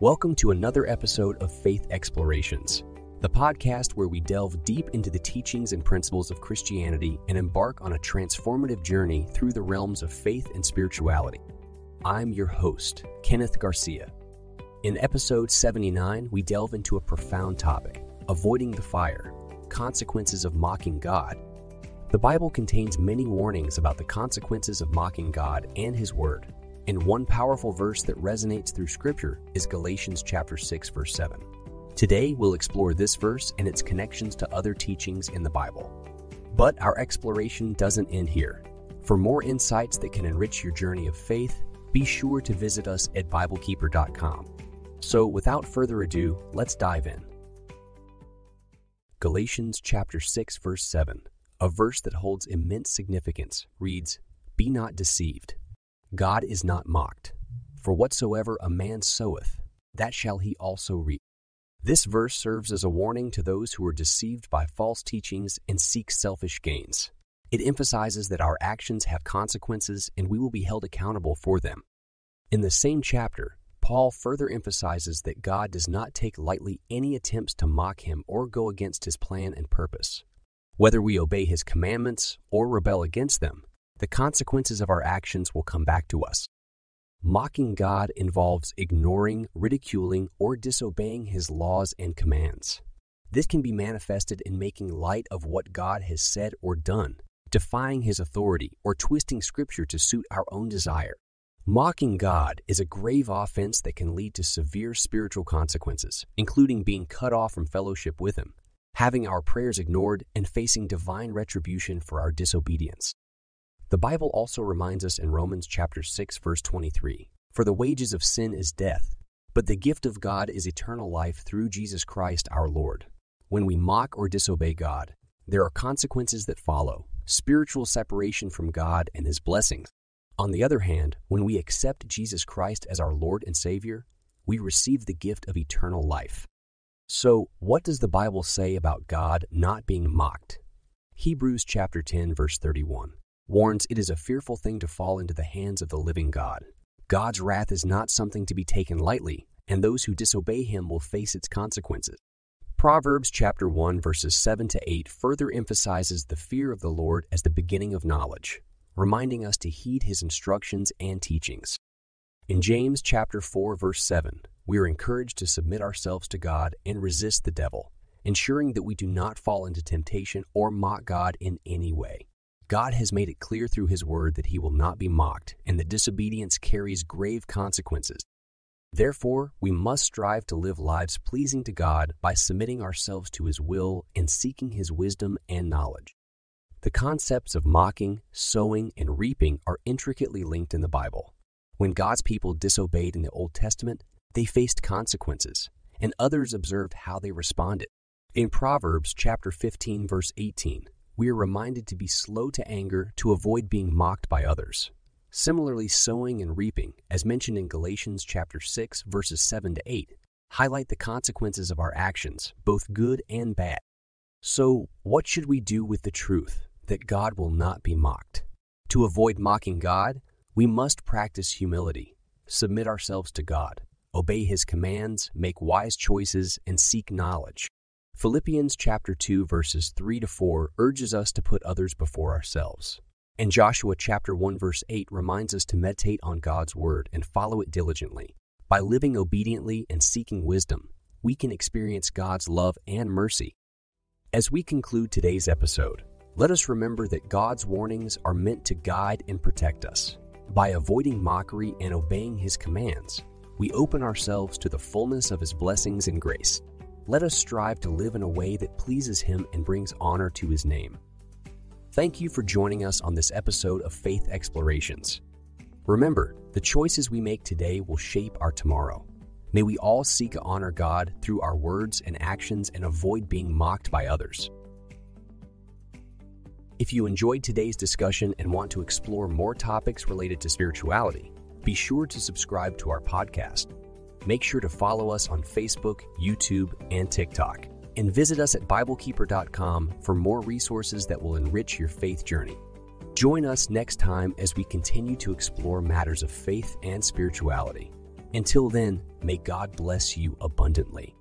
Welcome to another episode of Faith Explorations, the podcast where we delve deep into the teachings and principles of Christianity and embark on a transformative journey through the realms of faith and spirituality. I'm your host, Kenneth Garcia. In episode 79, we delve into a profound topic avoiding the fire, consequences of mocking God. The Bible contains many warnings about the consequences of mocking God and His Word. And one powerful verse that resonates through Scripture is Galatians chapter 6 verse 7. Today we'll explore this verse and its connections to other teachings in the Bible. But our exploration doesn't end here. For more insights that can enrich your journey of faith, be sure to visit us at biblekeeper.com. So without further ado, let's dive in. Galatians chapter 6 verse 7, a verse that holds immense significance, reads, "Be not deceived. God is not mocked. For whatsoever a man soweth, that shall he also reap." This verse serves as a warning to those who are deceived by false teachings and seek selfish gains. It emphasizes that our actions have consequences and we will be held accountable for them. In the same chapter, Paul further emphasizes that God does not take lightly any attempts to mock him or go against his plan and purpose. Whether we obey his commandments or rebel against them, the consequences of our actions will come back to us. Mocking God involves ignoring, ridiculing, or disobeying his laws and commands. This can be manifested in making light of what God has said or done, defying his authority, or twisting scripture to suit our own desire. Mocking God is a grave offense that can lead to severe spiritual consequences, including being cut off from fellowship with Him, having our prayers ignored, and facing divine retribution for our disobedience. The Bible also reminds us in Romans chapter 6 verse 23, "For the wages of sin is death, but the gift of God is eternal life through Jesus Christ our Lord." When we mock or disobey God, there are consequences that follow, spiritual separation from God and His blessings. On the other hand, when we accept Jesus Christ as our Lord and Savior, we receive the gift of eternal life. So, what does the Bible say about God not being mocked? Hebrews chapter 10 verse 31 warns it is a fearful thing to fall into the hands of the living God. God's wrath is not something to be taken lightly, and those who disobey him will face its consequences. Proverbs chapter 1 verses 7 to 8 further emphasizes the fear of the Lord as the beginning of knowledge reminding us to heed his instructions and teachings. In James chapter 4 verse 7, we are encouraged to submit ourselves to God and resist the devil, ensuring that we do not fall into temptation or mock God in any way. God has made it clear through his word that he will not be mocked and that disobedience carries grave consequences. Therefore, we must strive to live lives pleasing to God by submitting ourselves to his will and seeking his wisdom and knowledge. The concepts of mocking, sowing, and reaping are intricately linked in the Bible. When God's people disobeyed in the Old Testament, they faced consequences, and others observed how they responded. In Proverbs chapter 15 verse 18, we are reminded to be slow to anger to avoid being mocked by others. Similarly, sowing and reaping, as mentioned in Galatians chapter 6 verses 7 to 8, highlight the consequences of our actions, both good and bad. So, what should we do with the truth? that God will not be mocked. To avoid mocking God, we must practice humility, submit ourselves to God, obey his commands, make wise choices, and seek knowledge. Philippians chapter 2 verses 3 to 4 urges us to put others before ourselves. And Joshua chapter 1 verse 8 reminds us to meditate on God's word and follow it diligently. By living obediently and seeking wisdom, we can experience God's love and mercy. As we conclude today's episode, let us remember that God's warnings are meant to guide and protect us. By avoiding mockery and obeying His commands, we open ourselves to the fullness of His blessings and grace. Let us strive to live in a way that pleases Him and brings honor to His name. Thank you for joining us on this episode of Faith Explorations. Remember, the choices we make today will shape our tomorrow. May we all seek to honor God through our words and actions and avoid being mocked by others. If you enjoyed today's discussion and want to explore more topics related to spirituality, be sure to subscribe to our podcast. Make sure to follow us on Facebook, YouTube, and TikTok. And visit us at BibleKeeper.com for more resources that will enrich your faith journey. Join us next time as we continue to explore matters of faith and spirituality. Until then, may God bless you abundantly.